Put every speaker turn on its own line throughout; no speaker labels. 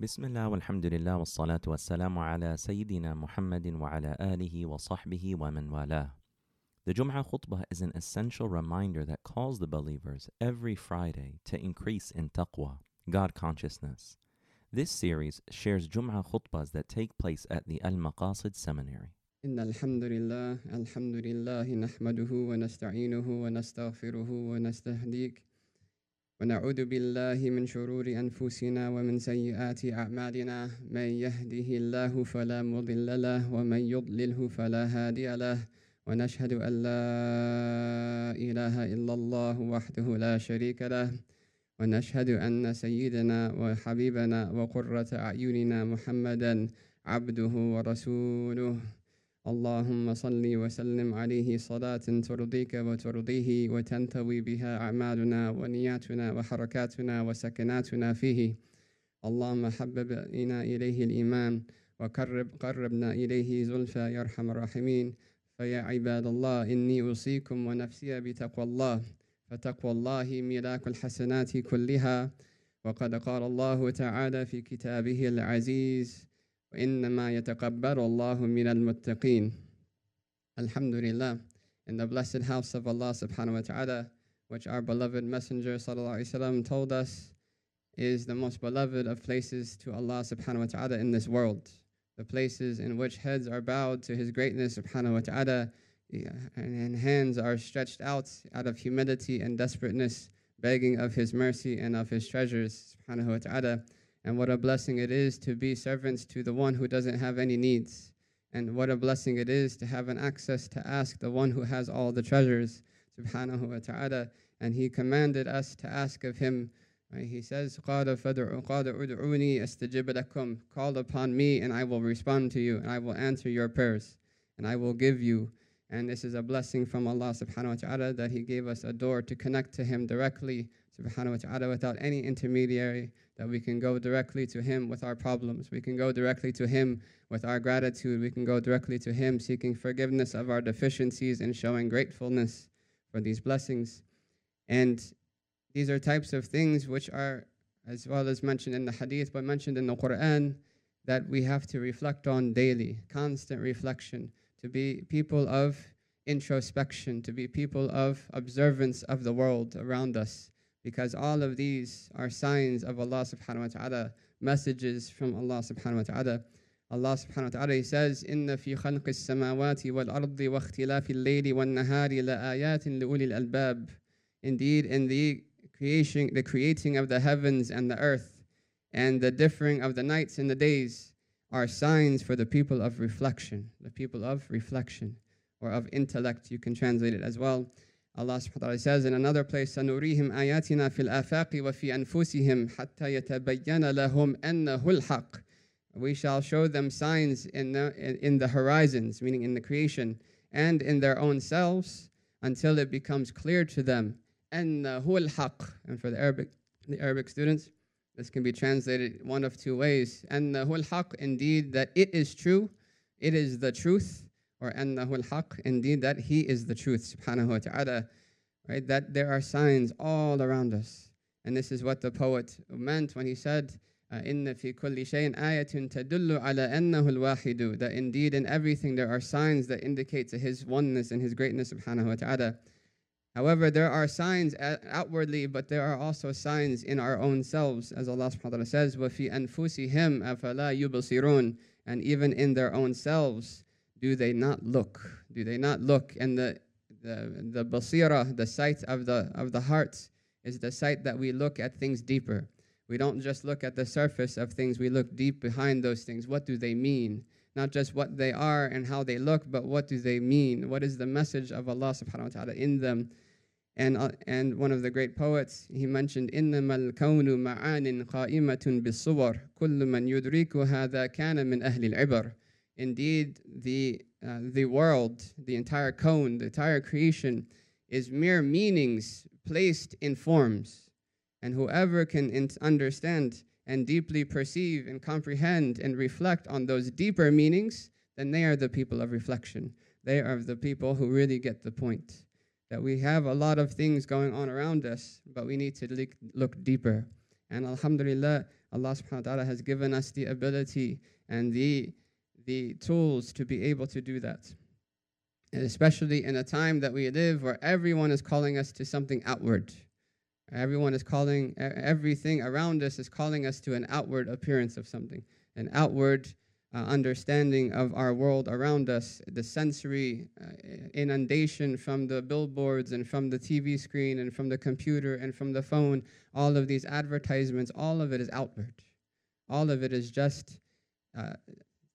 بسم الله والحمد لله والصلاة والسلام على سيدنا محمد وعلى آله وصحبه ومن والاه. The Jum'ah khutbah is an essential reminder that calls the believers every Friday to increase in taqwa, God consciousness. This series shares Jum'ah khutbahs that take place at the Al Maqasid Seminary.
إن الحمد لله الحمد لله نحمده ونستعينه ونستغفره ونستهديك ونعوذ بالله من شرور أنفسنا ومن سيئات أعمالنا. من يهده الله فلا مضل له ومن يضلله فلا هادي له. ونشهد أن لا إله إلا الله وحده لا شريك له. ونشهد أن سيدنا وحبيبنا وقرة أعيننا محمدا عبده ورسوله. اللهم صل وسلم عليه صلاة ترضيك وترضيه وتنتوي بها أعمالنا ونياتنا وحركاتنا وسكناتنا فيه. اللهم حبب إنا إليه الإيمان وقرب قربنا إليه زلفى يا أرحم الراحمين. فيا عباد الله إني أوصيكم ونفسي بتقوى الله فتقوى الله ملاك الحسنات كلها. وقد قال الله تعالى في كتابه العزيز وإنما يتقبل الله من المتقين Alhamdulillah in the blessed house of Allah subhanahu wa ta'ala which our beloved messenger sallallahu alaihi wasallam told us is the most beloved of places to Allah subhanahu wa ta'ala in this world the places in which heads are bowed to his greatness subhanahu wa ta'ala and hands are stretched out out of humility and desperateness begging of his mercy and of his treasures subhanahu wa ta'ala and what a blessing it is to be servants to the one who doesn't have any needs. And what a blessing it is to have an access to ask the one who has all the treasures, subhanahu wa ta'ala. And he commanded us to ask of him. Right? He says, قَالَ أُدْعُونِي أَسْتَجِبْ لَكُمْ Call upon me and I will respond to you and I will answer your prayers and I will give you. And this is a blessing from Allah subhanahu wa ta'ala that He gave us a door to connect to Him directly, subhanahu wa ta'ala, without any intermediary, that we can go directly to Him with our problems. We can go directly to Him with our gratitude. We can go directly to Him seeking forgiveness of our deficiencies and showing gratefulness for these blessings. And these are types of things which are, as well as mentioned in the hadith, but mentioned in the Quran, that we have to reflect on daily, constant reflection to be people of introspection, to be people of observance of the world around us, because all of these are signs of Allah subhanahu wa ta'ala, messages from Allah subhanahu wa ta'ala. Allah subhanahu wa ta'ala he says, إِنَّ فِي خَلْقِ السَّمَاوَاتِ وَالْأَرْضِ وَاخْتِلَافِ اللَّيْلِ وَالنَّهَارِ لَآيَاتٍ لِأُولِي الْأَلْبَابِ Indeed, in the creation, the creating of the heavens and the earth, and the differing of the nights and the days, are signs for the people of reflection, the people of reflection or of intellect. You can translate it as well. Allah subhanahu wa ta'ala says in another place, سَنُرِيهِمْ آيَاتِنَا فِي الْآفَاقِ وَفِي أَنفُسِهِمْ حَتَّى يَتَبَيَّنَ لَهُمْ أَنَّهُ الْحَقِّ We shall show them signs in the, in the horizons, meaning in the creation, and in their own selves, until it becomes clear to them, أَنَّهُ الْحَقِّ And for the Arabic, the Arabic students, this can be translated one of two ways. أنه الحق, indeed that it is true, it is the truth, or أنه الحق, indeed that He is the truth, subhanahu wa ta'ala. Right? That there are signs all around us. And this is what the poet meant when he said, إن في كل شيء آية تدل على أنه الواحد That indeed in everything there are signs that indicate to His oneness and His greatness, subhanahu wa ta'ala. However, there are signs outwardly, but there are also signs in our own selves, as Allah subhanahu wa ta'ala says, وَفِي أَنفُسِهِمْ أَفَلَا يُبْصِرُونَ And even in their own selves, do they not look? Do they not look? And the, the, the basira, the sight of the, of the heart, is the sight that we look at things deeper. We don't just look at the surface of things, we look deep behind those things. What do they mean? Not just what they are and how they look, but what do they mean? What is the message of Allah subhanahu wa ta'ala in them? And, uh, and one of the great poets, he mentioned, إِنَّمَا الْكَوْنُ مَعَانٍ قَائِمَةٌ بِالصُّوَرِ كُلُّ مَنْ يُدْرِكُ هَذَا كَانَ مِنْ أَهْلِ الْعِبَرِ Indeed, the, uh, the world, the entire kawn, the entire creation, is mere meanings placed in forms. And whoever can understand and deeply perceive and comprehend and reflect on those deeper meanings, then they are the people of reflection. They are the people who really get the point that we have a lot of things going on around us, but we need to look deeper. And Alhamdulillah, Allah subhanahu wa ta'ala has given us the ability and the, the tools to be able to do that. And especially in a time that we live where everyone is calling us to something outward. Everyone is calling, everything around us is calling us to an outward appearance of something, an outward uh, understanding of our world around us, the sensory uh, inundation from the billboards and from the TV screen and from the computer and from the phone, all of these advertisements, all of it is outward. All of it is just uh,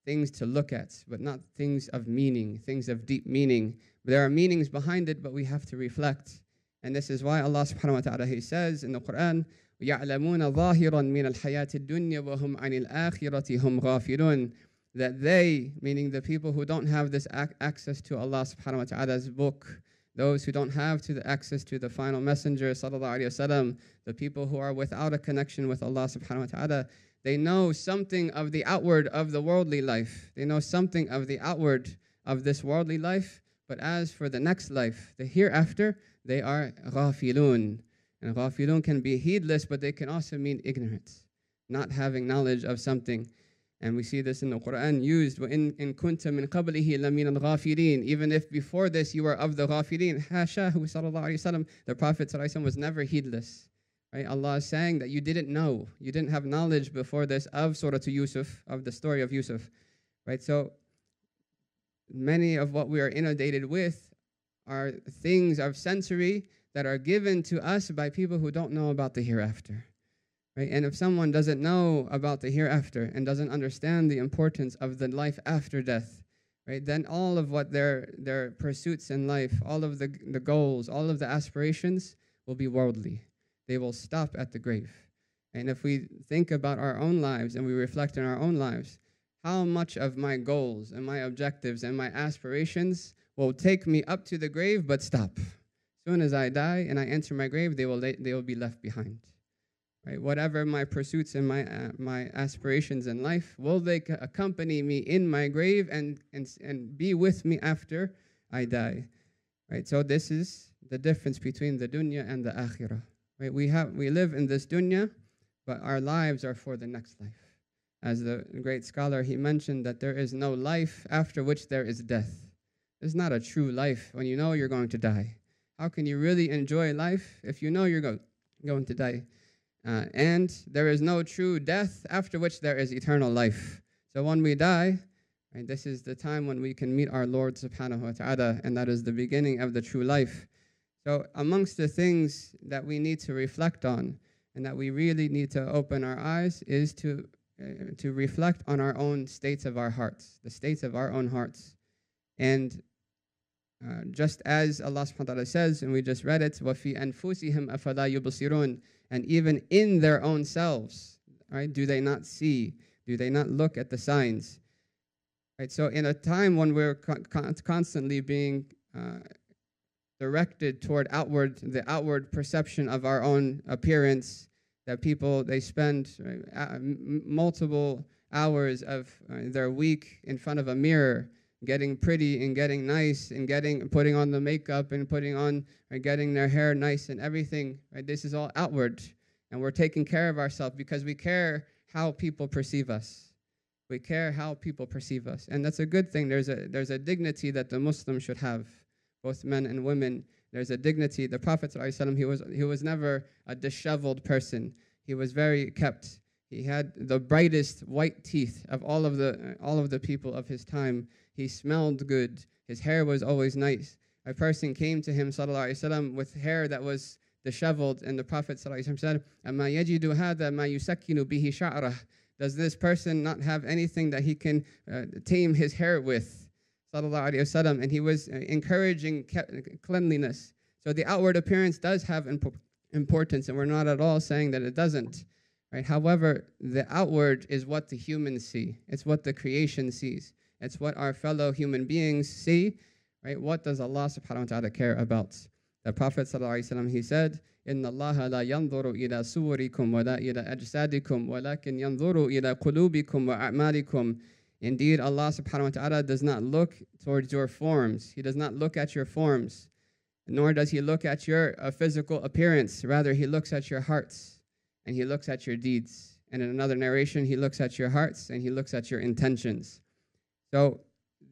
things to look at, but not things of meaning, things of deep meaning. There are meanings behind it, but we have to reflect. And this is why Allah subhanahu wa ta'ala he says in the Quran, يعلمون ظاهرا من الحياة الدنيا وهم عن الآخرة هم غافلون that they, meaning the people who don't have this ac- access to Allah subhanahu wa ta'ala's book, those who don't have to the access to the final messenger sallallahu alaihi wasallam, the people who are without a connection with Allah subhanahu wa ta'ala, they know something of the outward of the worldly life. They know something of the outward of this worldly life, but as for the next life, the hereafter, they are ghafilun. And ghafilun can be heedless, but they can also mean ignorance, not having knowledge of something. And we see this in the Quran used, وَإِن إن كُنْتَ مِن قَبْلِهِ لَمِنَ الْغَافِلِينَ Even if before this you were of the ghafilin, حاشاه sallallahu alayhi wasallam, the Prophet sallallahu was never heedless. Right? Allah is saying that you didn't know, you didn't have knowledge before this of Surah to Yusuf, of the story of Yusuf. Right? So many of what we are inundated with are things of sensory that are given to us by people who don't know about the hereafter. Right? And if someone doesn't know about the hereafter and doesn't understand the importance of the life after death, right, then all of what their their pursuits in life, all of the, the goals, all of the aspirations will be worldly. They will stop at the grave. And if we think about our own lives and we reflect on our own lives, how much of my goals and my objectives and my aspirations will take me up to the grave but stop? soon as I die and I enter my grave, they will, they will be left behind. Right? Whatever my pursuits and my, uh, my aspirations in life, will they accompany me in my grave and, and, and be with me after I die? Right? So this is the difference between the dunya and the akhirah. Right? We, have, we live in this dunya, but our lives are for the next life. As the great scholar, he mentioned that there is no life after which there is death. It's not a true life when you know you're going to die. How can you really enjoy life if you know you're go- going to die? Uh, and there is no true death after which there is eternal life. So when we die, right, this is the time when we can meet our Lord subhanahu wa ta'ala, and that is the beginning of the true life. So, amongst the things that we need to reflect on and that we really need to open our eyes is to, uh, to reflect on our own states of our hearts, the states of our own hearts. And uh, just as Allah subhanahu wa ta'ala says, and we just read it, وَفِي أَنفُسِهِمْ أَفَلَا يُبْصِرُونَ And even in their own selves, right, do they not see? Do they not look at the signs? Right, so in a time when we're con- constantly being uh, directed toward outward, the outward perception of our own appearance, that people, they spend uh, multiple hours of uh, their week in front of a mirror, getting pretty and getting nice and getting putting on the makeup and putting on or getting their hair nice and everything right? This is all outward. And we're taking care of ourselves because we care how people perceive us. We care how people perceive us. And that's a good thing. There's a there's a dignity that the muslim should have both men and women there's a dignity the prophet ﷺ, he was he was never a disheveled person he was very kept he had the brightest white teeth of all of the all of the people of his time he smelled good. His hair was always nice. A person came to him وسلم, with hair that was disheveled, and the Prophet وسلم, said, أَمَا يَجِدُ هَذَا مَا يُسَكِّنُ بِهِ شَعْرَهُ Does this person not have anything that he can uh, tame his hair with? وسلم, and he was uh, encouraging cleanliness. So the outward appearance does have imp- importance, and we're not at all saying that it doesn't. Right? However, the outward is what the humans see. It's what the creation sees. It's what our fellow human beings see, right? What does Allah subhanahu wa ta'ala care about? The Prophet sallallahu he said, إن الله لا ينظر إلى صوركم ولا إلى أجسادكم ولكن ينظر إلى قلوبكم وأعمالكم Indeed, Allah subhanahu wa ta'ala does not look towards your forms. He does not look at your forms, nor does He look at your uh, physical appearance. Rather, He looks at your hearts. and He looks at your deeds. And in another narration, He looks at your hearts and He looks at your intentions. So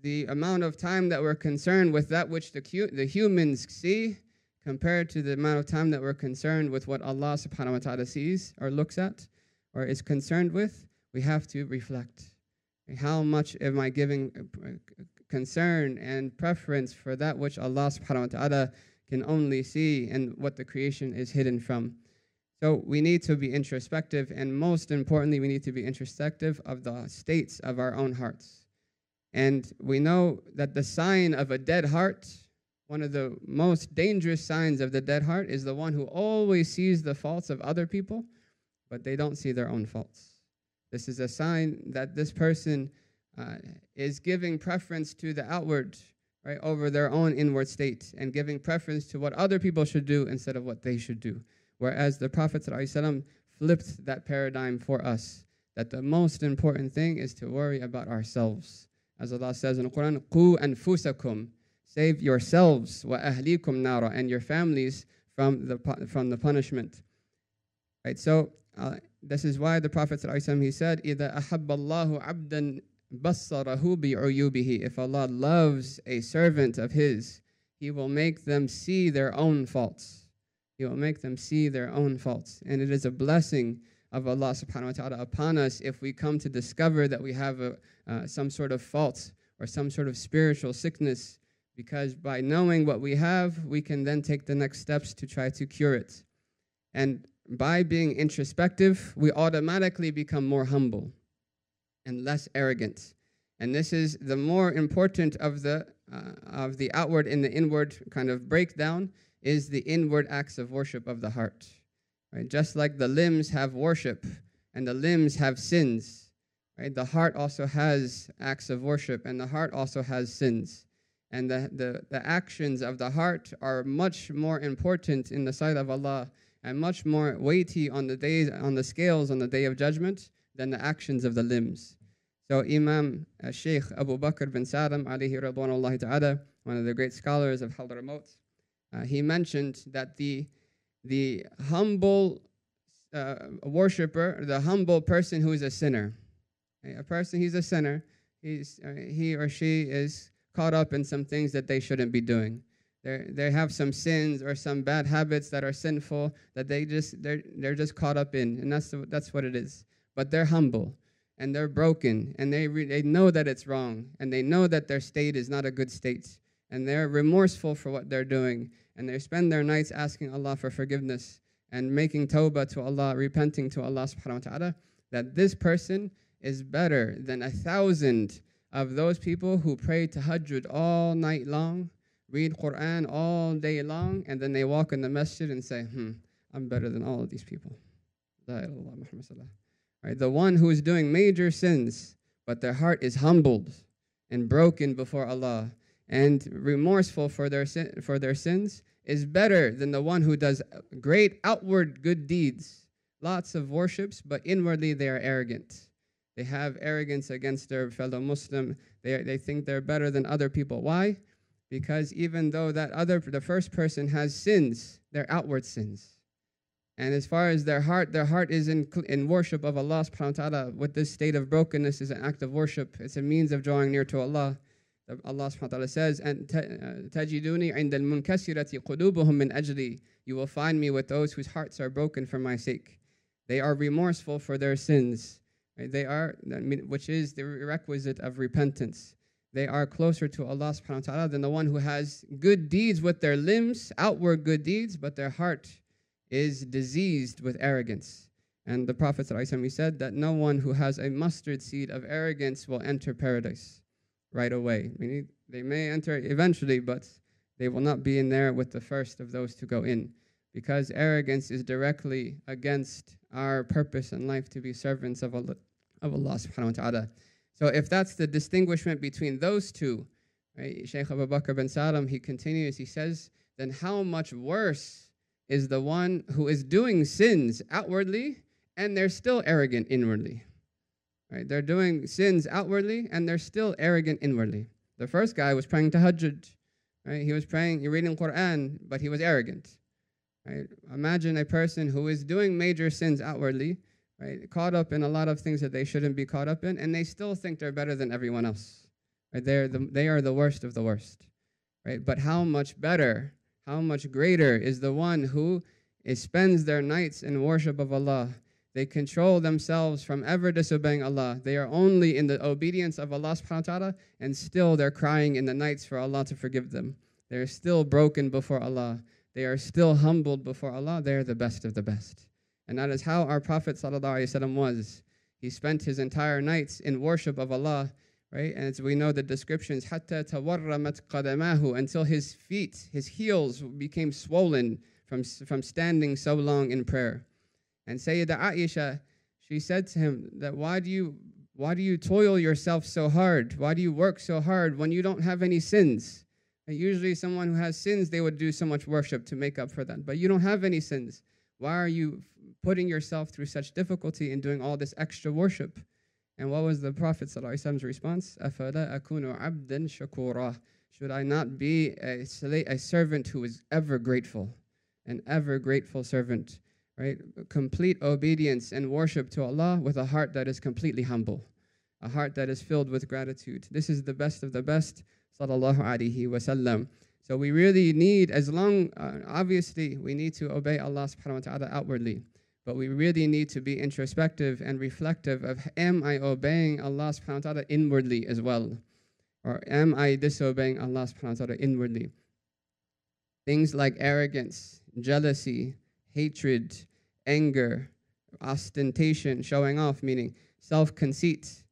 the amount of time that we're concerned with that which the, the humans see compared to the amount of time that we're concerned with what Allah subhanahu wa ta'ala sees or looks at or is concerned with, we have to reflect. How much am I giving uh, concern and preference for that which Allah subhanahu wa ta'ala can only see and what the creation is hidden from? So we need to be introspective, and most importantly, we need to be introspective of the states of our own hearts. And we know that the sign of a dead heart, one of the most dangerous signs of the dead heart, is the one who always sees the faults of other people, but they don't see their own faults. This is a sign that this person uh, is giving preference to the outward, right, over their own inward state, and giving preference to what other people should do instead of what they should do. Whereas the Prophet ﷺ flipped that paradigm for us, that the most important thing is to worry about ourselves. As Allah says in the Quran, "Qu anfusakum," save yourselves, wa ahlikum nara, and your families from the from the punishment. Right. So uh, this is why the Prophet ﷺ, he said, إِذَا أَحَبَّ اللَّهُ عَبْدًا بَصَّرَهُ بِعُيُوبِهِ If Allah loves a servant of His, He will make them see their own faults. He will make them see their own faults. And it is a blessing of Allah subhanahu wa ta'ala upon us if we come to discover that we have a, uh, some sort of fault or some sort of spiritual sickness because by knowing what we have, we can then take the next steps to try to cure it. And by being introspective, we automatically become more humble and less arrogant. And this is the more important of the uh, of the outward and the inward kind of breakdown is the inward acts of worship of the heart. Right? Just like the limbs have worship and the limbs have sins, right? The heart also has acts of worship and the heart also has sins. And the, the, the actions of the heart are much more important in the sight of Allah and much more weighty on the days on the scales on the day of judgment than the actions of the limbs. So Imam uh, Sheikh Abu Bakr bin Salim alayhi radwanullah ta'ala, one of the great scholars of Hadramaut, uh, he mentioned that the the humble uh, worshipper, the humble person who is a sinner, a person he's a sinner, he's, uh, he or she is caught up in some things that they shouldn't be doing they have some sins or some bad habits that are sinful that they just they're they're just caught up in, and that's the, that's what it is. But they're humble and they're broken and they re, they know that it's wrong and they know that their state is not a good state and they're remorseful for what they're doing and they spend their nights asking Allah for forgiveness and making tawbah to Allah, repenting to Allah subhanahu wa ta'ala, that this person is better than a thousand of those people who pray to tahajjud all night long read Quran all day long, and then they walk in the masjid and say, hmm, I'm better than all of these people. Right? The one who is doing major sins, but their heart is humbled and broken before Allah and remorseful for their, sin, for their sins is better than the one who does great outward good deeds, lots of worships, but inwardly they are arrogant. They have arrogance against their fellow Muslim. They, they think they're better than other people. Why? Because even though that other the first person has sins they're outward sins. And as far as their heart their heart is in, in worship of allah subhanahu wa ta'ala. With this state of brokenness is an act of worship. It's a means of drawing near to allah. Allah subhanahu wa ta'ala says and uh, tajiduni inda al-munkasirati qulubuhum min ajli. You will find me with those whose hearts are broken for my sake. They are remorseful for their sins. They are which is the requisite of repentance they are closer to Allah subhanahu wa ta'ala than the one who has good deeds with their limbs, outward good deeds, but their heart is diseased with arrogance. And the Prophet ﷺ, said that no one who has a mustard seed of arrogance will enter paradise right away. Meaning they may enter eventually, but they will not be in there with the first of those to go in. Because arrogance is directly against our purpose in life to be servants of Allah, of Allah subhanahu wa ta'ala. So if that's the distinguishment between those two, right, Shaykh Abu Bakr bin Salim, he continues, he says, then how much worse is the one who is doing sins outwardly and they're still arrogant inwardly. Right? They're doing sins outwardly and they're still arrogant inwardly. The first guy was praying tahajjud. Right? He was praying, he reading Quran, but he was arrogant. Right? Imagine a person who is doing major sins outwardly, right? Caught up in a lot of things that they shouldn't be caught up in, and they still think they're better than everyone else. Right? They're the, they are the worst of the worst. Right? But how much better, how much greater is the one who spends their nights in worship of Allah. They control themselves from ever disobeying Allah. They are only in the obedience of Allah subhanahu wa ta'ala, and still they're crying in the nights for Allah to forgive them. They're still broken before Allah. They are still humbled before Allah. They're the best of the best. And that is how our Prophet ﷺ was. He spent his entire nights in worship of Allah, right? And as we know the descriptions, حَتَّى تَوَرَّمَتْ قَدَمَاهُ Until his feet, his heels became swollen from, from standing so long in prayer. And Sayyida Aisha, she said to him that why do you why do you toil yourself so hard? Why do you work so hard when you don't have any sins? And usually someone who has sins, they would do so much worship to make up for that. But you don't have any sins. Why are you putting yourself through such difficulty in doing all this extra worship? And what was the Prophet's response? Afala akunu abdin shakura. Should I not be a, a servant who is ever grateful? An ever grateful servant, right? Complete obedience and worship to Allah with a heart that is completely humble, a heart that is filled with gratitude. This is the best of the best sallallahu alaihi wasallam. So we really need, as long, uh, obviously, we need to obey Allah subhanahu wa ta'ala outwardly. But we really need to be introspective and reflective of am I obeying Allah subhanahu wa ta'ala inwardly as well? Or am I disobeying Allah subhanahu wa ta'ala inwardly? Things like arrogance, jealousy, hatred, anger, ostentation, showing off, meaning self conceit,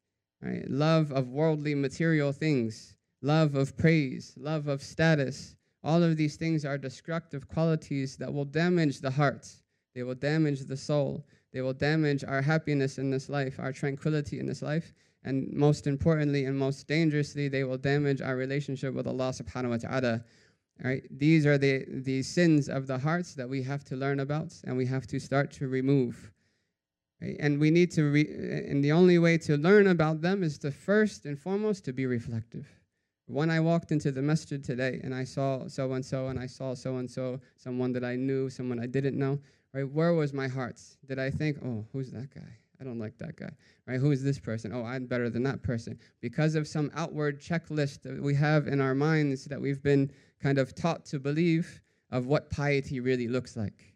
right? love of worldly material things, love of praise, love of status. All of these things are destructive qualities that will damage the heart. They will damage the soul. They will damage our happiness in this life, our tranquility in this life. And most importantly and most dangerously, they will damage our relationship with Allah subhanahu wa ta'ala. Right? These are the, the sins of the hearts that we have to learn about and we have to start to remove. Right? And we need to, re- and the only way to learn about them is to first and foremost to be reflective. When I walked into the masjid today and I saw so and so and I saw so and so, someone that I knew, someone I didn't know, right? Where was my heart? Did I think, oh, who's that guy? I don't like that guy, right? Who is this person? Oh, I'm better than that person. Because of some outward checklist that we have in our minds that we've been kind of taught to believe of what piety really looks like.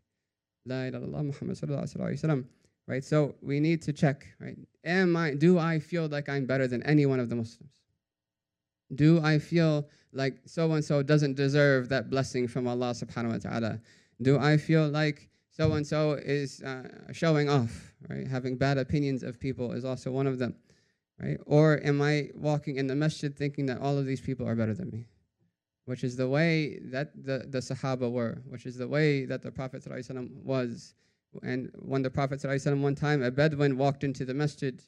La ilaha Muhammad Right? So we need to check, right? Am I do I feel like I'm better than any one of the Muslims? Do I feel like so and so doesn't deserve that blessing from Allah subhanahu wa ta'ala? Do I feel like so and so is uh, showing off, right? Having bad opinions of people is also one of them, right? Or am I walking in the masjid thinking that all of these people are better than me? Which is the way that the, the Sahaba were, which is the way that the Prophet ﷺ was. And when the Prophet ﷺ one time, a Bedouin walked into the masjid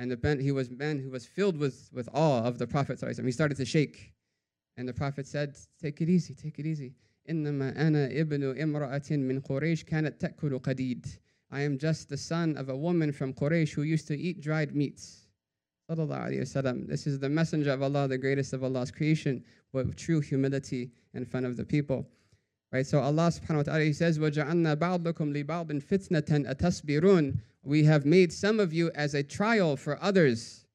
and the ben, he was man who was filled with, with awe of the Prophet. He started to shake. And the Prophet said, Take it easy, take it easy. إنما أنا ابن امرأة من قريش كانت تأكل قديد. I am just the son of a woman from Quraysh who used to eat dried meats. This is the messenger of Allah, the greatest of Allah's creation, with true humility in front of the people. Right, so Allah subhanahu wa ta'ala, He says, وَجَعَلْنَا بَعْضَكُمْ لِبَعْضٍ فِتْنَةً أَتَصْبِرُونَ we have made some of you as a trial for others.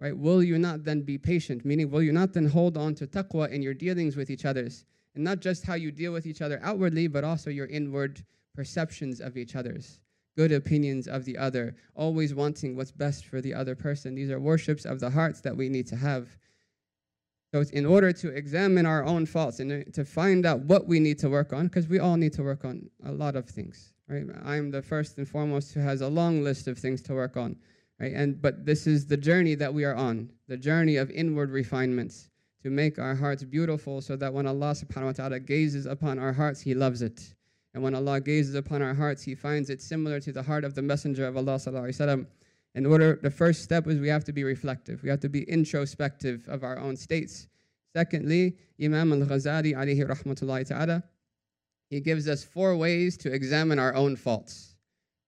Right, will you not then be patient? Meaning, will you not then hold on to taqwa in your dealings with each others? And not just how you deal with each other outwardly, but also your inward perceptions of each other's good opinions of the other, always wanting what's best for the other person. These are worships of the hearts that we need to have. So it's in order to examine our own faults and to find out what we need to work on, because we all need to work on a lot of things. Right? I'm the first and foremost who has a long list of things to work on. Right? And but this is the journey that we are on, the journey of inward refinements to make our hearts beautiful so that when Allah subhanahu wa ta'ala gazes upon our hearts, He loves it. And when Allah gazes upon our hearts, He finds it similar to the heart of the Messenger of Allah sallallahu alaihi wasallam in order, the first step is we have to be reflective. We have to be introspective of our own states. Secondly, Imam al-Ghazali alayhi rahmatullahi ta'ala, he gives us four ways to examine our own faults.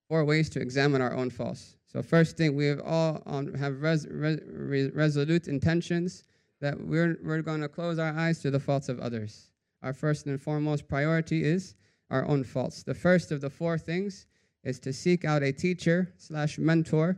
Four ways to examine our own faults. So first thing, we have all have res, res, resolute intentions that we're, we're going to close our eyes to the faults of others. Our first and foremost priority is our own faults. The first of the four things is to seek out a teacher slash mentor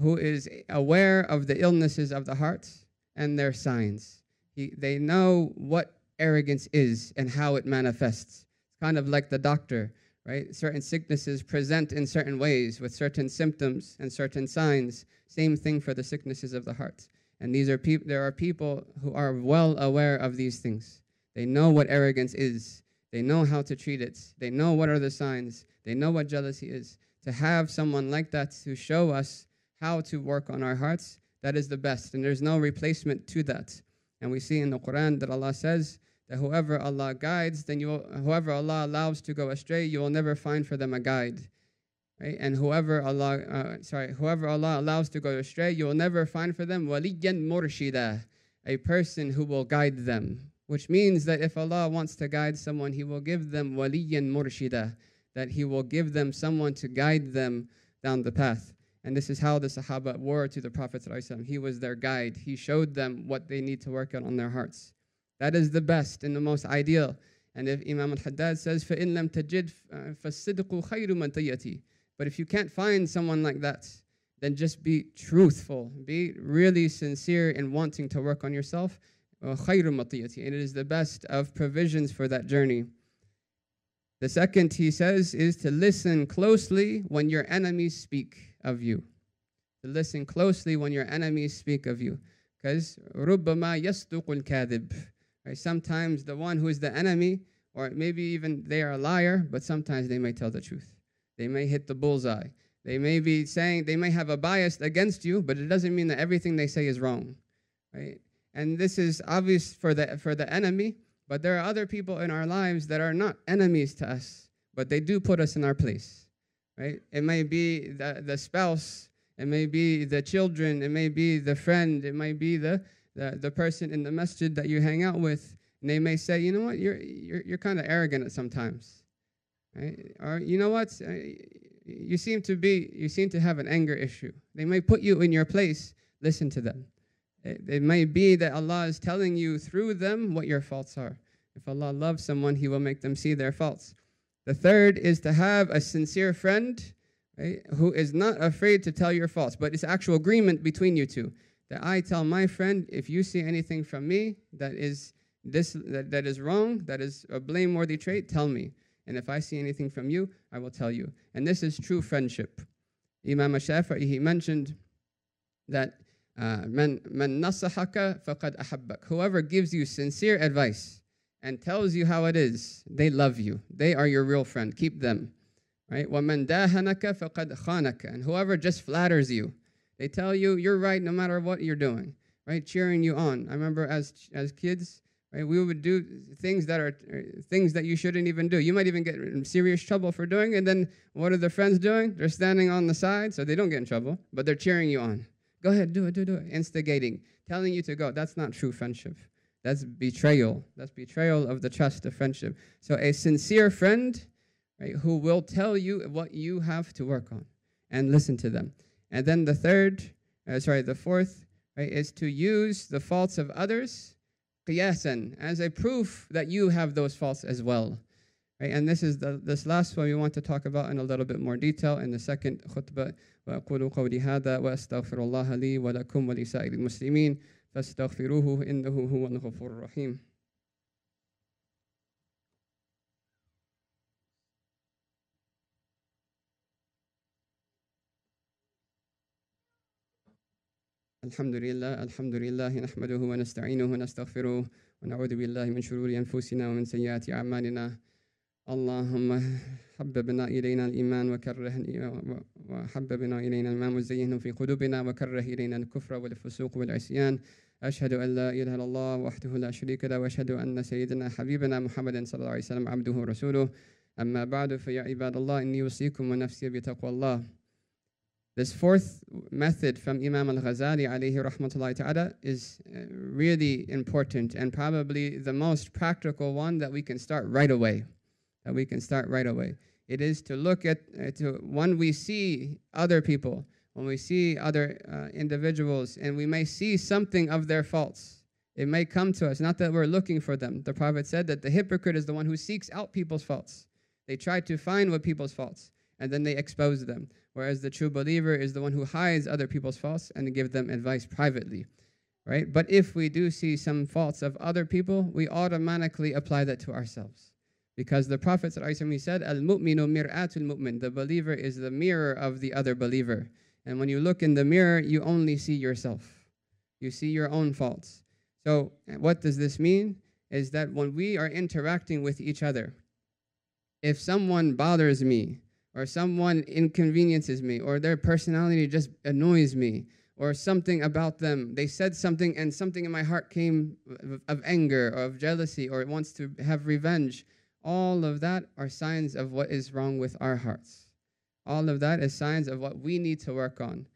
who is aware of the illnesses of the heart and their signs. He, they know what arrogance is and how it manifests. It's kind of like the doctor, right? Certain sicknesses present in certain ways with certain symptoms and certain signs. Same thing for the sicknesses of the heart. And these are peop- there are people who are well aware of these things. They know what arrogance is. They know how to treat it. They know what are the signs. They know what jealousy is. To have someone like that to show us how to work on our hearts, that is the best. And there's no replacement to that. And we see in the Quran that Allah says that whoever Allah guides, then you will, whoever Allah allows to go astray, you will never find for them a guide. Right? And whoever Allah, uh, sorry, whoever Allah allows to go astray, you will never find for them waliyan murshida, a person who will guide them. Which means that if Allah wants to guide someone, He will give them waliyan murshida, that He will give them someone to guide them down the path. And this is how the Sahaba were to the Prophet. He was their guide. He showed them what they need to work on on their hearts. That is the best and the most ideal. And if Imam al-Haddad says, فَإِن لَمْ تَجِدْ فَالصِّدْقُ خَيْرُ مَنْ تَيَّتِي But if you can't find someone like that, then just be truthful. Be really sincere in wanting to work on yourself. خَيْرُ مَطِيَّتِ And it is the best of provisions for that journey. The second, he says, is to listen closely when your enemies speak of you. To listen closely when your enemies speak of you. Because رُبَّمَا يَصْدُقُ الْكَاذِبُ Right? Sometimes the one who is the enemy, or maybe even they are a liar, but sometimes they may tell the truth. They may hit the bullseye. They may be saying, they may have a bias against you, but it doesn't mean that everything they say is wrong. Right? And this is obvious for the, for the enemy, but there are other people in our lives that are not enemies to us, but they do put us in our place. Right? It may be the, the spouse, it may be the children, it may be the friend, it may be the, the, the person in the masjid that you hang out with. And they may say, you know what, you're, you're, you're kind of arrogant at sometimes. Right? Or you know what, you seem to be, you seem to have an anger issue. They may put you in your place. Listen to them. It, it may be that Allah is telling you through them what your faults are. If Allah loves someone, He will make them see their faults. The third is to have a sincere friend right, who is not afraid to tell your faults, but it's actual agreement between you two That I tell my friend, if you see anything from me that is this that, that is wrong, that is a blameworthy trait, tell me. And if I see anything from you, I will tell you. And this is true friendship. Imam Shafi'i, he mentioned that uh, man man nasahaka faqad ahabbak. Whoever gives you sincere advice and tells you how it is, they love you. They are your real friend. Keep them. Right? وَمَنْ دَاهَنَكَ فَقَدْ خَانَكَ And whoever just flatters you, they tell you you're right no matter what you're doing, right? Cheering you on. I remember as as kids, right, we would do things that are things that you shouldn't even do. You might even get in serious trouble for doing, and then what are the friends doing? They're standing on the side, so they don't get in trouble, but they're cheering you on. Go ahead, do it, do it, do it. Instigating, telling you to go. That's not true friendship. That's betrayal. That's betrayal of the trust of friendship. So a sincere friend right, who will tell you what you have to work on and listen to them. And then the third, uh, sorry, the fourth, right, is to use the faults of others, qiyasan, as a proof that you have those faults as well. Right, and this is the this last one we want to talk about in a little bit more detail in the second khutbah. وأقول قولي هذا وأستغفر الله لي ولكم ولسائر المسلمين فاستغفروه إنه هو الغفور الرحيم. الحمد لله الحمد لله نحمده ونستعينه ونستغفره ونعوذ بالله من شرور أنفسنا ومن سيئات أعمالنا. اللهم حببنا إلينا الإيمان وكره وحببنا إلينا الإيمان وزينه في قلوبنا وكره إلينا الكفر والفسوق والعصيان. أشهد أن لا إله إلا الله وحده لا شريك له وأشهد أن سيدنا حبيبنا محمد صلى الله عليه وسلم عبده ورسوله. أما بعد فيا عباد الله إني أوصيكم ونفسي بتقوى الله. This fourth method from Imam al-Ghazali alayhi rahmatullahi ta'ala is uh, really important and probably the most practical one that we can start right away. That we can start right away. It is to look at, uh, to when we see other people, when we see other uh, individuals, and we may see something of their faults. It may come to us, not that we're looking for them. The Prophet said that the hypocrite is the one who seeks out people's faults. They try to find what people's faults and then they expose them. Whereas the true believer is the one who hides other people's faults and give them advice privately. Right? But if we do see some faults of other people, we automatically apply that to ourselves. Because the Prophet said, Al mu'minu mir'atul mu'min. The believer is the mirror of the other believer. And when you look in the mirror, you only see yourself. You see your own faults. So, what does this mean? Is that when we are interacting with each other, if someone bothers me, or someone inconveniences me, or their personality just annoys me, or something about them, they said something and something in my heart came of anger or of jealousy, or it wants to have revenge, all of that are signs of what is wrong with our hearts. All of that is signs of what we need to work on.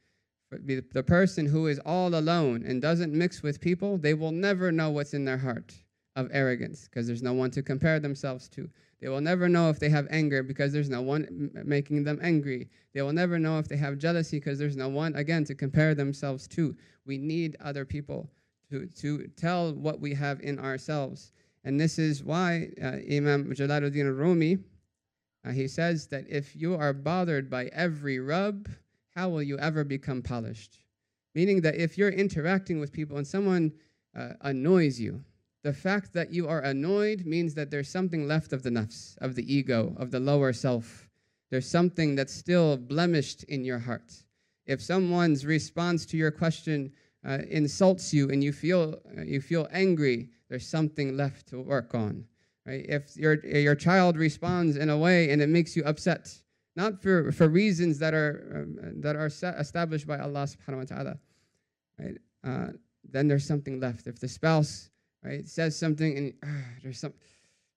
The person who is all alone and doesn't mix with people, they will never know what's in their heart of arrogance because there's no one to compare themselves to. They will never know if they have anger because there's no one making them angry. They will never know if they have jealousy because there's no one, again, to compare themselves to. We need other people to, to tell what we have in ourselves. And this is why uh, Imam Jalaluddin Rumi, uh, he says that if you are bothered by every rub, how will you ever become polished? Meaning that if you're interacting with people and someone uh, annoys you, the fact that you are annoyed means that there's something left of the nafs, of the ego, of the lower self. There's something that's still blemished in your heart. If someone's response to your question uh, insults you and you feel, uh, you feel angry, there's something left to work on. Right? If your, your child responds in a way and it makes you upset, not for, for reasons that are, um, that are established by Allah subhanahu wa ta'ala, right? Uh, then there's something left. If the spouse right? It says something and uh, there's some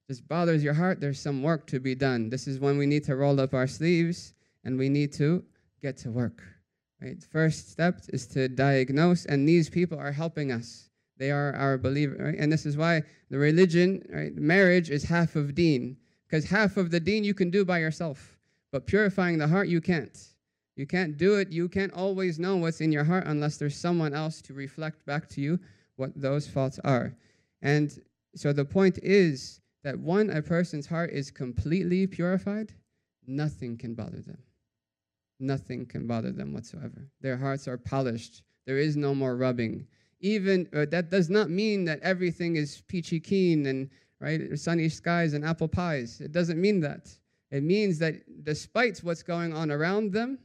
just bothers your heart, there's some work to be done. This is when we need to roll up our sleeves and we need to get to work. Right? First step is to diagnose, and these people are helping us. They are our believer, right? And this is why the religion, right? Marriage is half of deen, because half of the deen you can do by yourself, but purifying the heart you can't. You can't do it. You can't always know what's in your heart unless there's someone else to reflect back to you what those faults are. And so the point is that when a person's heart is completely purified, nothing can bother them. Nothing can bother them whatsoever. Their hearts are polished. There is no more rubbing. Even uh, that does not mean that everything is peachy keen and right sunny skies and apple pies. It doesn't mean that. It means that despite what's going on around them,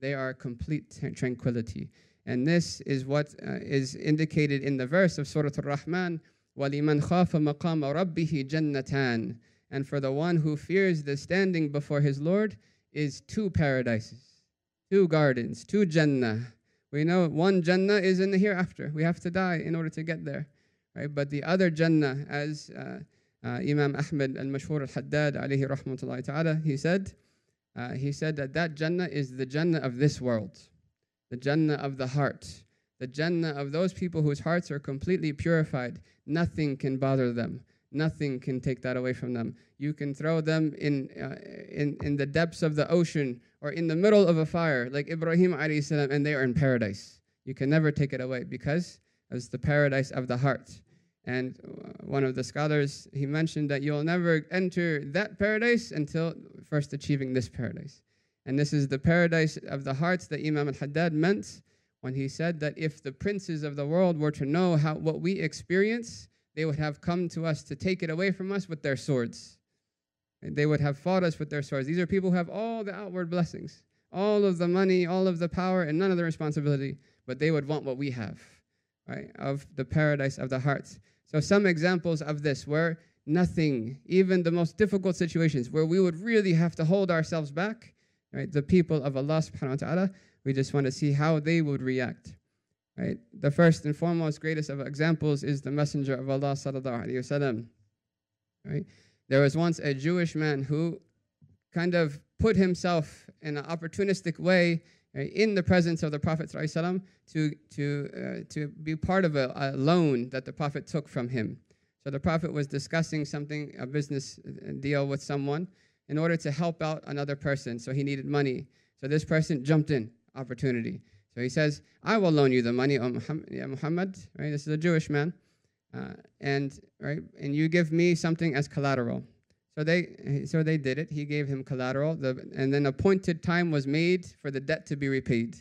they are complete tranquility. And this is what uh, is indicated in the verse of Surah Al-Rahman وَلِمَنْ خَافَ مَقَامَ رَبِّهِ جَنَّتَانِ And for the one who fears the standing before his Lord is two paradises, two gardens, two Jannah. We know one Jannah is in the hereafter. We have to die in order to get there. Right? But the other Jannah, as uh, uh, Imam Ahmed al-Mashhur al-Haddad alayhi rahmatullahi ta'ala, he said, uh, he said that that Jannah is the Jannah of this world, the Jannah of the heart the Jannah of those people whose hearts are completely purified. Nothing can bother them. Nothing can take that away from them. You can throw them in, uh, in, in the depths of the ocean or in the middle of a fire, like Ibrahim salam, and they are in paradise. You can never take it away because it's the paradise of the heart. And uh, one of the scholars, he mentioned that you'll never enter that paradise until first achieving this paradise. And this is the paradise of the hearts that Imam al-Haddad meant when he said that if the princes of the world were to know how what we experience, they would have come to us to take it away from us with their swords. And they would have fought us with their swords. These are people who have all the outward blessings, all of the money, all of the power, and none of the responsibility, but they would want what we have, right? Of the paradise of the hearts. So some examples of this where nothing, even the most difficult situations where we would really have to hold ourselves back, right? The people of Allah subhanahu wa ta'ala, we just want to see how they would react. Right? The first and foremost greatest of examples is the Messenger of Allah sallallahu alaihi wasallam. Right? There was once a Jewish man who kind of put himself in an opportunistic way right, in the presence of the Prophet ﷺ to, to, uh, to be part of a, a loan that the Prophet took from him. So the Prophet was discussing something, a business deal with someone in order to help out another person. So he needed money. So this person jumped in opportunity. So he says, I will loan you the money, O Muhammad, right? This is a Jewish man. Uh, and right, and you give me something as collateral. So they, so they did it. He gave him collateral, the, and then appointed time was made for the debt to be repaid.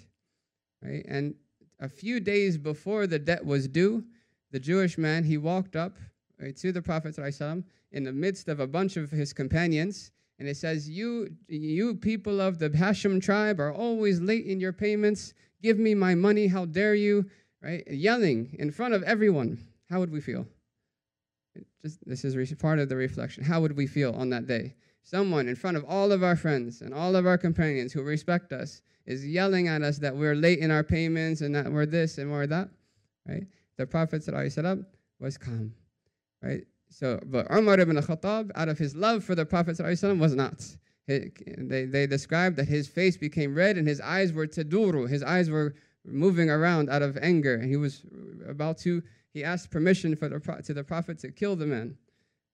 Right? And a few days before the debt was due, the Jewish man he walked up right, to the Prophet ﷺ in the midst of a bunch of his companions, and it says, "You, you people of the Hashim tribe are always late in your payments. Give me my money. How dare you?" Right, yelling in front of everyone. How would we feel? Just this is part of the reflection. How would we feel on that day? Someone in front of all of our friends and all of our companions who respect us is yelling at us that we're late in our payments and that we're this and we're that, right? The Prophet ﷺ was calm, right? So, but Umar ibn Khattab, out of his love for the Prophet ﷺ, was not. He, they, they described that his face became red and his eyes were taduru, his eyes were moving around out of anger, and he was about to, he asked permission for the, to the Prophet to kill the man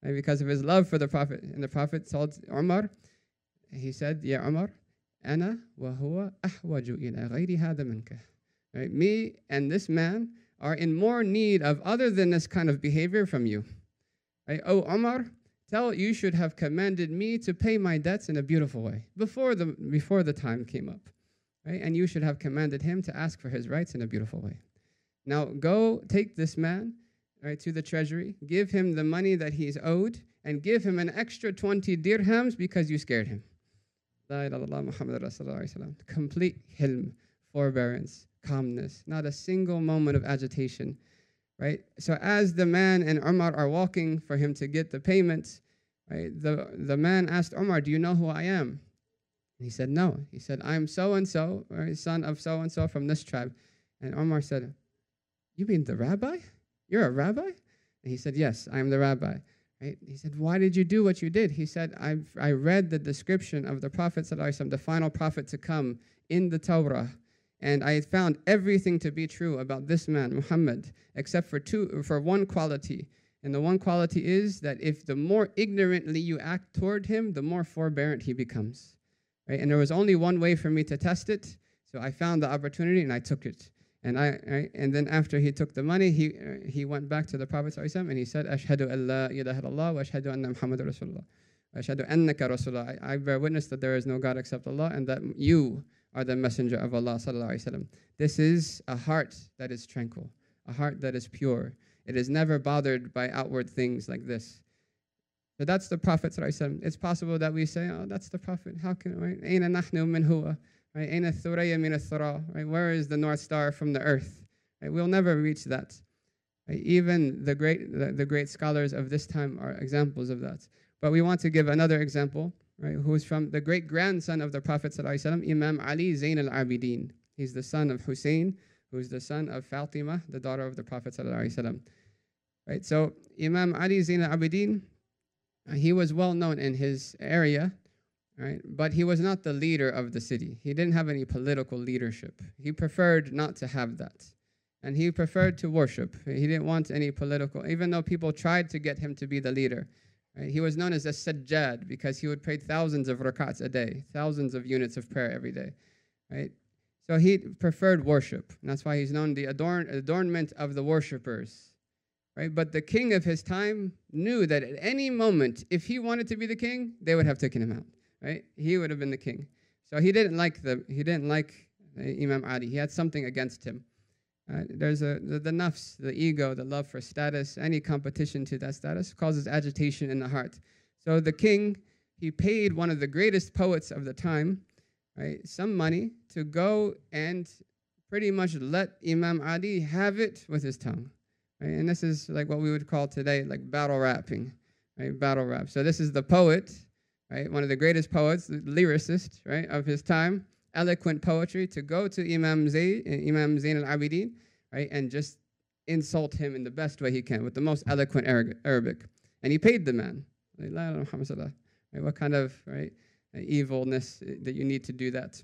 right, because of his love for the Prophet. And the Prophet told Umar, he said, Ya Umar, أنا وهو أحوج إلى غير هذا منك. Right? Me and this man are in more need of other than this kind of behavior from you. Right? Oh, Omar, tell you should have commanded me to pay my debts in a beautiful way before the, before the time came up. Right? And you should have commanded him to ask for his rights in a beautiful way. Now go take this man right, to the treasury, give him the money that he's owed, and give him an extra 20 dirhams because you scared him. Complete hilm, forbearance, calmness, not a single moment of agitation. Right? So as the man and Umar are walking for him to get the payment, right, the, the man asked Umar, Do you know who I am? And he said, No. He said, I'm so and so, son of so and so from this tribe. And Umar said, You mean the rabbi? You're a rabbi? And he said, Yes, I'm the rabbi. Right? He said, Why did you do what you did? He said, i I read the description of the Prophet, the final prophet to come in the Torah. And I found everything to be true about this man, Muhammad, except for two for one quality. And the one quality is that if the more ignorantly you act toward him, the more forbearant he becomes. Right? And there was only one way for me to test it. So I found the opportunity and I took it. And I, I, and then after he took the money, he he went back to the Prophet ﷺ and he said, "Ashhadu an la ilaha illallah wa ashhadu anna Muhammad Rasulullah. Ashhadu annaka Rasulullah. I, I bear witness that there is no God except Allah and that you are the messenger of Allah This is a heart that is tranquil, a heart that is pure. It is never bothered by outward things like this. So that's the Prophet. It's possible that we say, "Oh, that's the Prophet. How can right? Aina nahnu min huwa." Right? Aina thuraya min Right? Where is the North Star from the earth? Right? We'll never reach that. Right? Even the great, the, the great scholars of this time are examples of that. But we want to give another example, right? Who's from the great grandson of the Prophet ﷺ, Imam Ali Zain al-Abidin. He's the son of Hussein, who's the son of Fatima, the daughter of the Prophet ﷺ. Right? So Imam Ali Zain al-Abidin, uh, he was well known in his area right? But he was not the leader of the city. He didn't have any political leadership. He preferred not to have that. And he preferred to worship. He didn't want any political, even though people tried to get him to be the leader. Right? He was known as a sajjad because he would pray thousands of rakats a day, thousands of units of prayer every day, right? So he preferred worship. And that's why he's known the adorn, adornment of the worshippers. Right? But the king of his time knew that at any moment, if he wanted to be the king, they would have taken him out right? He would have been the king. So he didn't like the he didn't like uh, Imam Ali. He had something against him. Uh, there's a the, the nafs, the ego, the love for status, any competition to that status causes agitation in the heart. So the king he paid one of the greatest poets of the time, right, some money to go and pretty much let Imam Ali have it with his tongue. Right? And this is like what we would call today like battle rapping, right? Battle rap. So this is the poet right? One of the greatest poets, lyricist, right, of his time, eloquent poetry, to go to Imam Zayd, uh, Imam Zayn al-Abidin, right, and just insult him in the best way he can with the most eloquent Arabic. And he paid the man. Right? What kind of right uh, evilness uh, that you need to do that?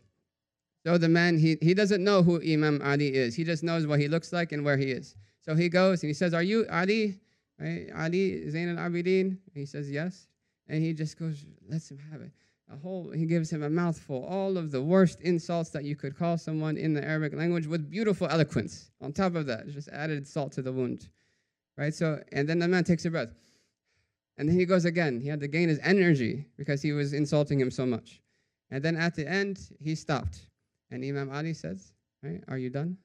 So the man, he, he doesn't know who Imam Ali is. He just knows what he looks like and where he is. So he goes and he says, Are you Ali? Right? Ali Zain al Abidin? He says, Yes. And he just goes, lets him have it. A whole, he gives him a mouthful, all of the worst insults that you could call someone in the Arabic language with beautiful eloquence. On top of that, just added salt to the wound. Right? So, and then the man takes a breath. And then he goes again. He had to gain his energy because he was insulting him so much. And then at the end, he stopped. And Imam Ali says, right, Are you done?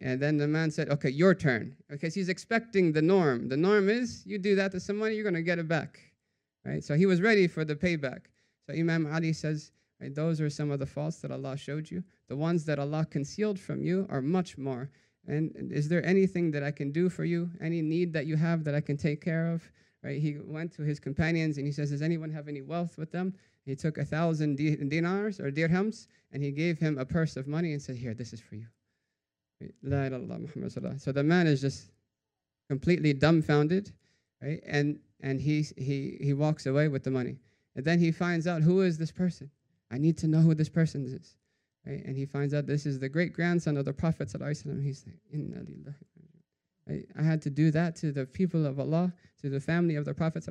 And then the man said, Okay, your turn. Because he's expecting the norm. The norm is you do that to somebody, you're going to get it back. Right? So he was ready for the payback. So Imam Ali says, right, Those are some of the faults that Allah showed you. The ones that Allah concealed from you are much more. And is there anything that I can do for you? Any need that you have that I can take care of? Right? He went to his companions and he says, Does anyone have any wealth with them? He took a thousand dinars or dirhams and he gave him a purse of money and said, Here, this is for you. La ilaha Muhammad So the man is just completely dumbfounded, right? And and he he he walks away with the money. And then he finds out who is this person. I need to know who this person is. Right? And he finds out this is the great grandson of the Prophet. He's like, Inna lillahi. I had to do that to the people of Allah, to the family of the Prophet.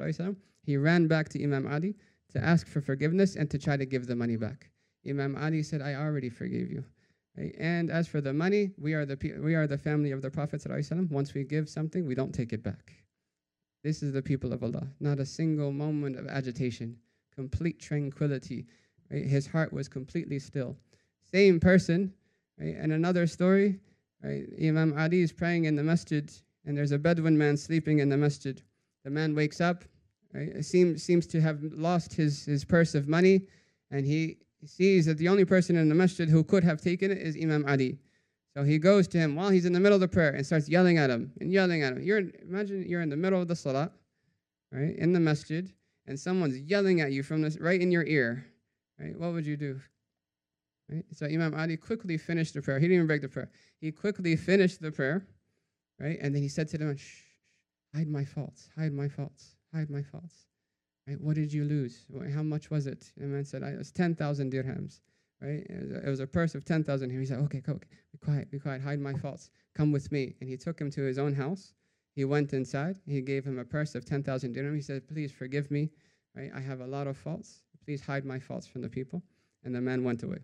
He ran back to Imam Ali to ask for forgiveness and to try to give the money back. Imam Ali said, I already forgave you. And as for the money, we are the, we are the family of the Prophet. Once we give something, we don't take it back. This is the people of Allah. Not a single moment of agitation, complete tranquility. Right? His heart was completely still. Same person. Right? And another story, right? Imam Ali is praying in the masjid, and there's a Bedouin man sleeping in the masjid. The man wakes up, right? seems, seems to have lost his, his purse of money, and he sees that the only person in the masjid who could have taken it is Imam Ali. So he goes to him while he's in the middle of the prayer and starts yelling at him and yelling at him. You're imagine you're in the middle of the salah, right, in the masjid, and someone's yelling at you from this right in your ear, right? What would you do? Right? So Imam Ali quickly finished the prayer. He didn't even break the prayer. He quickly finished the prayer, right? And then he said to them, Shh, hide my faults, hide my faults, hide my faults. Right? What did you lose? How much was it? The man said, it was 10,000 dirhams. Right? It was, a, it was a purse of 10,000. He said, okay, okay, be quiet, be quiet, hide my faults. Come with me. And he took him to his own house. He went inside. He gave him a purse of 10,000 dirhams. He said, please forgive me. Right? I have a lot of faults. Please hide my faults from the people. And the man went away.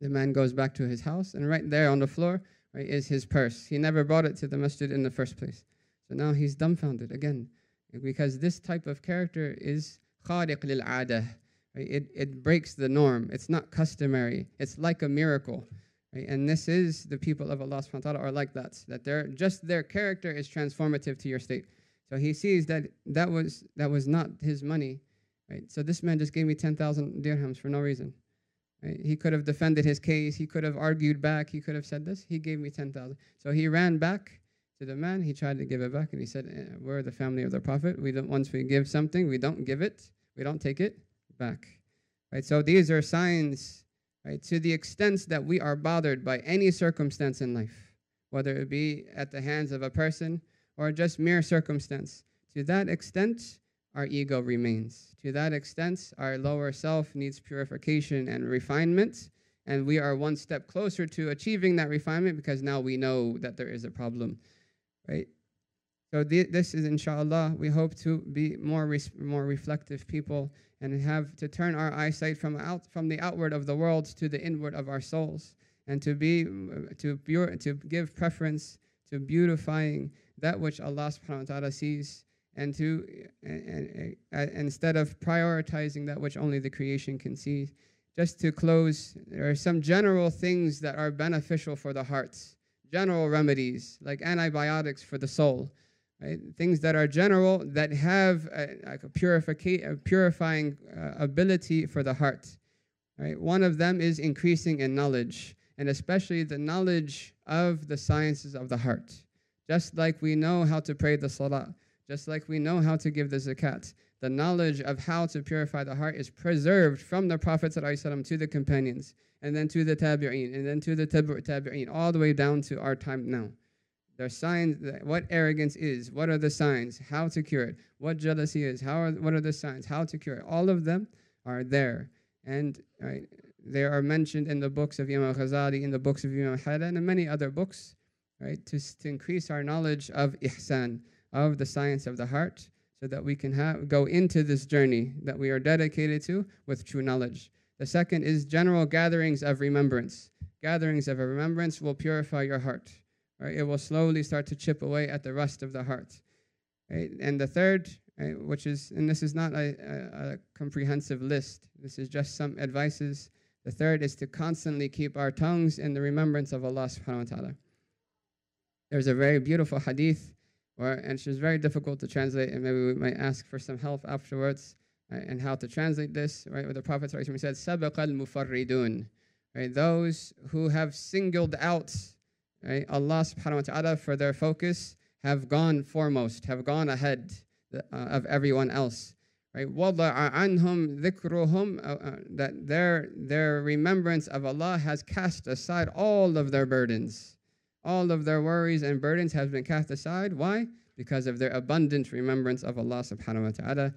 The man goes back to his house, and right there on the floor right, is his purse. He never brought it to the masjid in the first place. So now he's dumbfounded again because this type of character is khariq lil adah. It, it breaks the norm. It's not customary. It's like a miracle. Right? And this is the people of Allah subhanahu wa ta'ala are like that. That their just their character is transformative to your state. So he sees that that was that was not his money. Right? So this man just gave me 10,000 dirhams for no reason. Right? He could have defended his case. He could have argued back. He could have said this. He gave me 10,000. So he ran back to the man. He tried to give it back, and he said, eh, "We're the family of the Prophet. We don't. Once we give something, we don't give it. We don't take it back." Right. So these are signs, right, to the extent that we are bothered by any circumstance in life, whether it be at the hands of a person or just mere circumstance. To that extent, our ego remains. To that extent, our lower self needs purification and refinement. And we are one step closer to achieving that refinement because now we know that there is a problem right? So th- this is inshallah, we hope to be more more reflective people and have to turn our eyesight from out from the outward of the world to the inward of our souls and to be to pure, to give preference to beautifying that which Allah subhanahu wa ta'ala sees and to and, and, instead of prioritizing that which only the creation can see. Just to close there are some general things that are beneficial for the hearts general remedies like antibiotics for the soul, right? Things that are general that have a, like a, purifica- a purifying uh, ability for the heart. Right? One of them is increasing in knowledge, and especially the knowledge of the sciences of the heart. Just like we know how to pray the salah, just like we know how to give the zakat, the knowledge of how to purify the heart is preserved from the Prophet to the companions and then to the tabi'een, and then to the tabi' tabi'een, all the way down to our time now. Are signs what arrogance is, what are the signs, how to cure it, what jealousy is, how are, what are the signs, how to cure it. All of them are there. And right, they are mentioned in the books of Imam Ghazali, in the books of Imam Haddad, and many other books, right, to, to increase our knowledge of ihsan, of the science of the heart, so that we can have, go into this journey that we are dedicated to with true knowledge. The second is general gatherings of remembrance. Gatherings of remembrance will purify your heart. Right? It will slowly start to chip away at the rust of the heart. Right? And the third, right, which is, and this is not a, a, a comprehensive list, this is just some advices. The third is to constantly keep our tongues in the remembrance of Allah subhanahu wa ta'ala. There's a very beautiful hadith, where, and she's very difficult to translate, and maybe we might ask for some help afterwards uh, and how to translate this, right? Where the Prophet said, Sabaq al Mufarridun, right? Those who have singled out right, Allah subhanahu wa ta'ala for their focus have gone foremost, have gone ahead uh, of everyone else. Right? وَضَعَ عَنْهُمْ ذِكْرُهُمْ uh, uh, That their, their remembrance of Allah has cast aside all of their burdens. All of their worries and burdens have been cast aside. Why? Because of their abundant remembrance of Allah subhanahu wa ta'ala.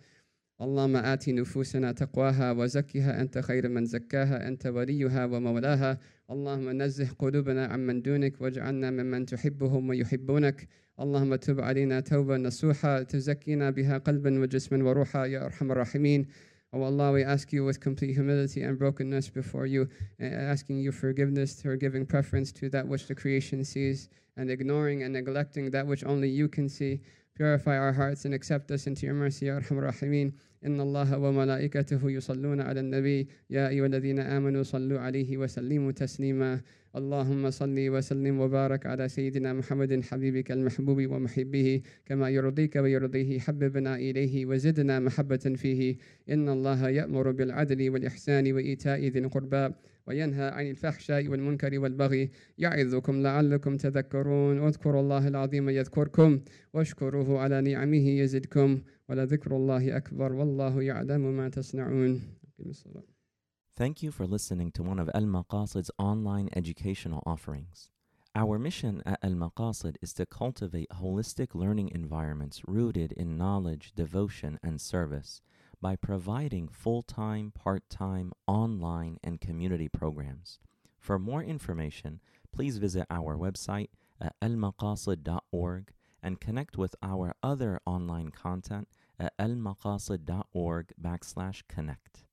اللهم آت نفوسنا تقواها وزكها أنت خير من زكاها أنت وليها ومولاها اللهم نزه قلوبنا عمن دونك واجعلنا ممن تحبهم ويحبونك اللهم تب علينا توبة نصوحة تزكينا بها قلبا وجسما وروحا يا أرحم الراحمين Oh Allah, we ask you with complete humility and brokenness before you, asking you forgiveness for giving preference to that which the creation sees and ignoring and neglecting that which only you can see. Purify our hearts and accept us into your mercy, Ya Arhamar Rahimin. إن الله وملائكته يصلون على النبي يا أيها الذين آمنوا صلوا عليه وسلموا تسليما اللهم صل وسلم وبارك على سيدنا محمد حبيبك المحبوب ومحبه كما يرضيك ويرضيه حببنا إليه وزدنا محبة فيه إن الله يأمر بالعدل والإحسان وإيتاء ذي القربى وينهى عن الفحشاء والمنكر والبغي يعظكم لعلكم تذكرون واذكروا الله العظيم يذكركم واشكروه على نعمه يزدكم ولذكر الله أكبر والله يعلم ما تصنعون
Thank you for listening to one of Al Maqasid's online educational offerings. Our mission at Al Maqasid is to cultivate holistic learning environments rooted in knowledge, devotion, and service by providing full time, part time, online, and community programs. For more information, please visit our website at almaqasid.org and connect with our other online content at almaqasid.org backslash connect.